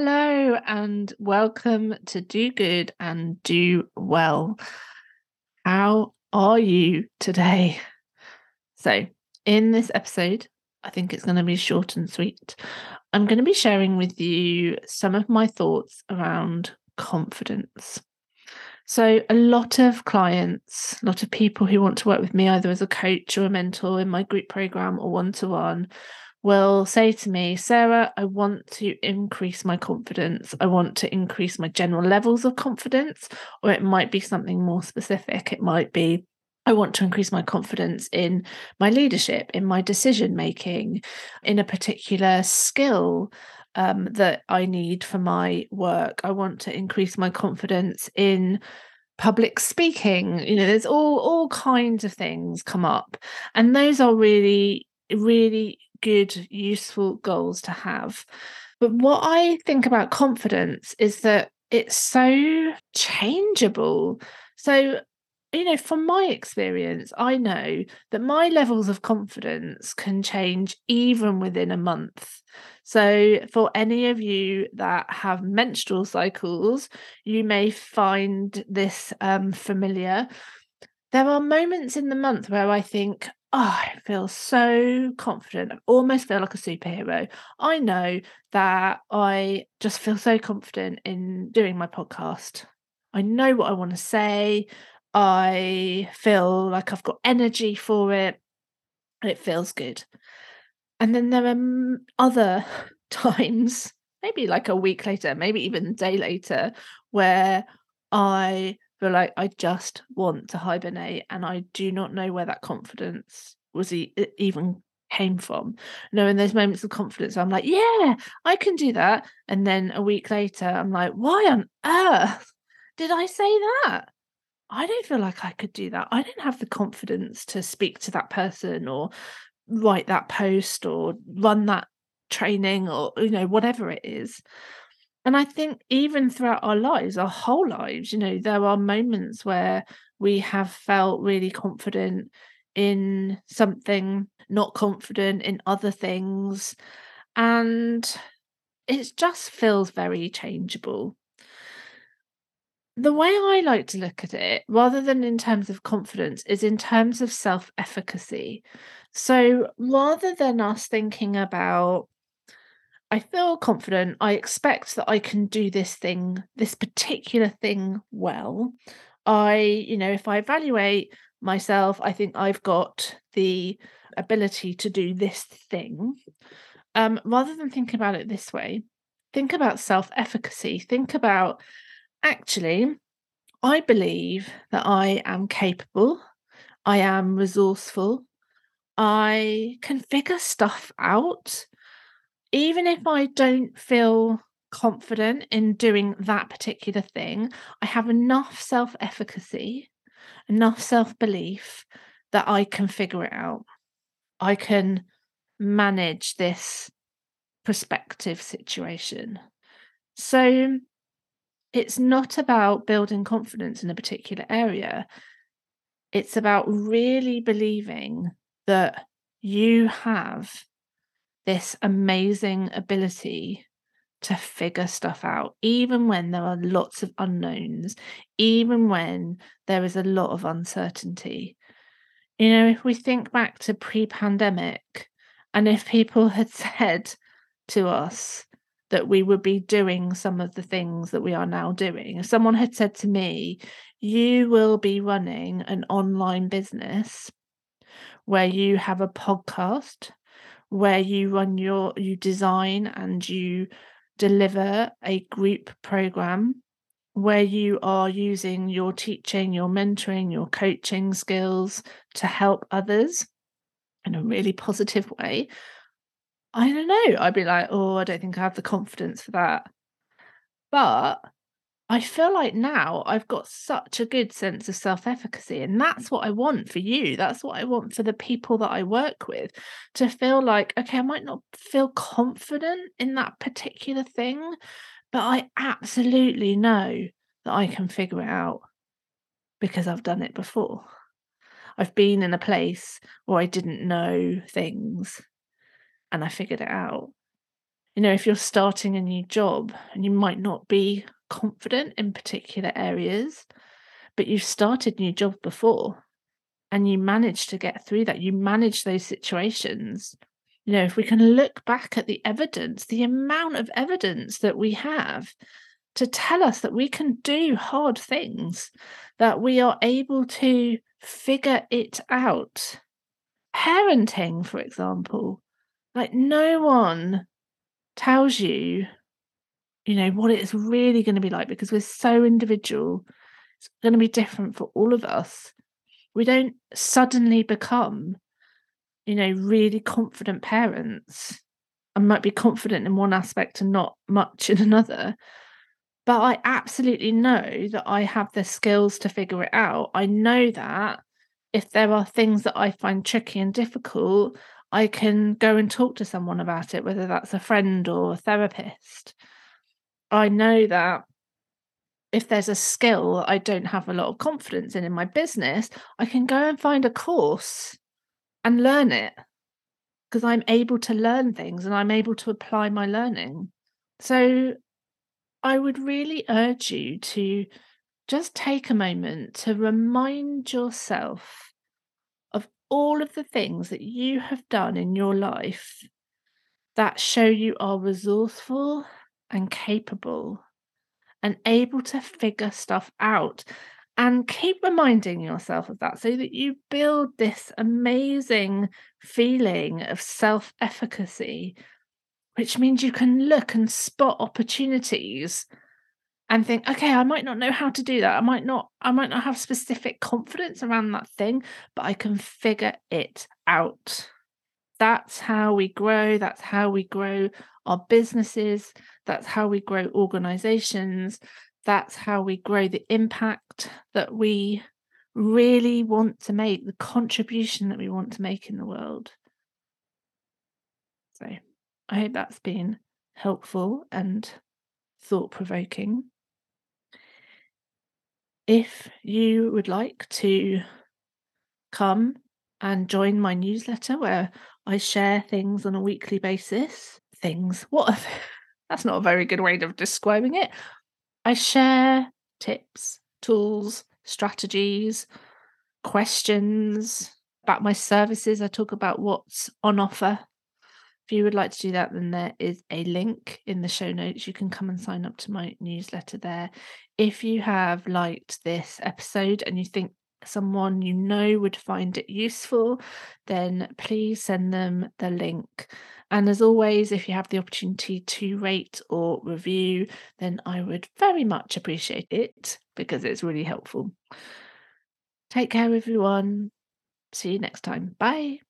Hello, and welcome to Do Good and Do Well. How are you today? So, in this episode, I think it's going to be short and sweet. I'm going to be sharing with you some of my thoughts around confidence. So, a lot of clients, a lot of people who want to work with me, either as a coach or a mentor in my group program or one to one, will say to me, Sarah, I want to increase my confidence. I want to increase my general levels of confidence, or it might be something more specific. It might be, I want to increase my confidence in my leadership, in my decision making, in a particular skill um, that I need for my work. I want to increase my confidence in public speaking you know there's all all kinds of things come up and those are really really good, useful goals to have. But what I think about confidence is that it's so changeable. So, you know, from my experience, I know that my levels of confidence can change even within a month. So, for any of you that have menstrual cycles, you may find this um, familiar. There are moments in the month where I think, oh, I feel so confident. I almost feel like a superhero. I know that I just feel so confident in doing my podcast. I know what I want to say. I feel like I've got energy for it. And it feels good. And then there are other times, maybe like a week later, maybe even a day later, where I feel like I just want to hibernate and I do not know where that confidence was e- even came from. You know, in those moments of confidence, I'm like, yeah, I can do that. And then a week later, I'm like, why on earth did I say that? I don't feel like I could do that. I don't have the confidence to speak to that person or write that post or run that training or, you know, whatever it is. And I think even throughout our lives, our whole lives, you know, there are moments where we have felt really confident in something, not confident in other things. And it just feels very changeable. The way I like to look at it, rather than in terms of confidence, is in terms of self efficacy. So rather than us thinking about I feel confident. I expect that I can do this thing, this particular thing well. I, you know, if I evaluate myself, I think I've got the ability to do this thing. Um, rather than think about it this way, think about self efficacy. Think about actually, I believe that I am capable, I am resourceful, I can figure stuff out even if I don't feel confident in doing that particular thing, I have enough self efficacy, enough self belief that I can figure it out. I can manage this prospective situation. So it's not about building confidence in a particular area. It's about really believing that you have this amazing ability to figure stuff out, even when there are lots of unknowns, even when there is a lot of uncertainty. You know, if we think back to pre pandemic, and if people had said to us that we would be doing some of the things that we are now doing, if someone had said to me, You will be running an online business where you have a podcast where you run your you design and you deliver a group program where you are using your teaching, your mentoring, your coaching skills to help others in a really positive way. I don't know. I'd be like, oh, I don't think I have the confidence for that. But I feel like now I've got such a good sense of self efficacy, and that's what I want for you. That's what I want for the people that I work with to feel like, okay, I might not feel confident in that particular thing, but I absolutely know that I can figure it out because I've done it before. I've been in a place where I didn't know things and I figured it out. You know, if you're starting a new job and you might not be confident in particular areas, but you've started new jobs before and you managed to get through that, you manage those situations. You know, if we can look back at the evidence, the amount of evidence that we have to tell us that we can do hard things, that we are able to figure it out. Parenting, for example, like no one tells you, you know, what it's really going to be like because we're so individual. It's going to be different for all of us. We don't suddenly become, you know, really confident parents. I might be confident in one aspect and not much in another. But I absolutely know that I have the skills to figure it out. I know that if there are things that I find tricky and difficult, I can go and talk to someone about it, whether that's a friend or a therapist. I know that if there's a skill I don't have a lot of confidence in in my business, I can go and find a course and learn it because I'm able to learn things and I'm able to apply my learning. So I would really urge you to just take a moment to remind yourself of all of the things that you have done in your life that show you are resourceful and capable and able to figure stuff out. And keep reminding yourself of that so that you build this amazing feeling of self efficacy, which means you can look and spot opportunities and think okay i might not know how to do that. I might not i might not have specific confidence around that thing but i can figure it out. That's how we grow. That's how we grow our businesses. That's how we grow organizations. That's how we grow the impact that we really want to make the contribution that we want to make in the world. So i hope that's been helpful and thought provoking if you would like to come and join my newsletter where I share things on a weekly basis, things, what that's not a very good way of describing it. I share tips, tools, strategies, questions about my services. I talk about what's on offer if you would like to do that, then there is a link in the show notes. You can come and sign up to my newsletter there. If you have liked this episode and you think someone you know would find it useful, then please send them the link. And as always, if you have the opportunity to rate or review, then I would very much appreciate it because it's really helpful. Take care, everyone. See you next time. Bye.